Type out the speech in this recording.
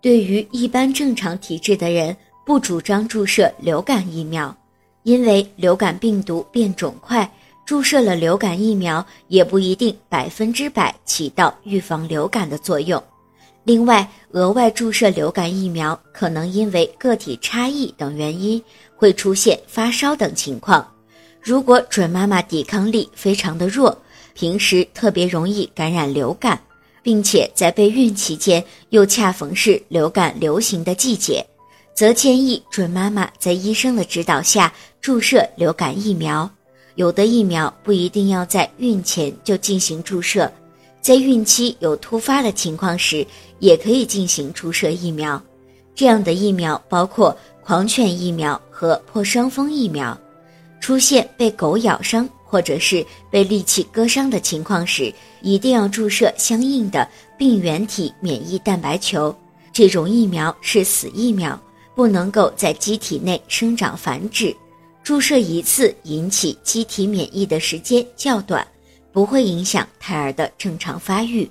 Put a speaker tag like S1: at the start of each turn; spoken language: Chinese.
S1: 对于一般正常体质的人，不主张注射流感疫苗，因为流感病毒变种快，注射了流感疫苗也不一定百分之百起到预防流感的作用。另外，额外注射流感疫苗可能因为个体差异等原因，会出现发烧等情况。如果准妈妈抵抗力非常的弱，平时特别容易感染流感，并且在备孕期间又恰逢是流感流行的季节，则建议准妈妈在医生的指导下注射流感疫苗。有的疫苗不一定要在孕前就进行注射。在孕期有突发的情况时，也可以进行注射疫苗。这样的疫苗包括狂犬疫苗和破伤风疫苗。出现被狗咬伤或者是被利器割伤的情况时，一定要注射相应的病原体免疫蛋白球。这种疫苗是死疫苗，不能够在机体内生长繁殖。注射一次引起机体免疫的时间较短。不会影响胎儿的正常发育。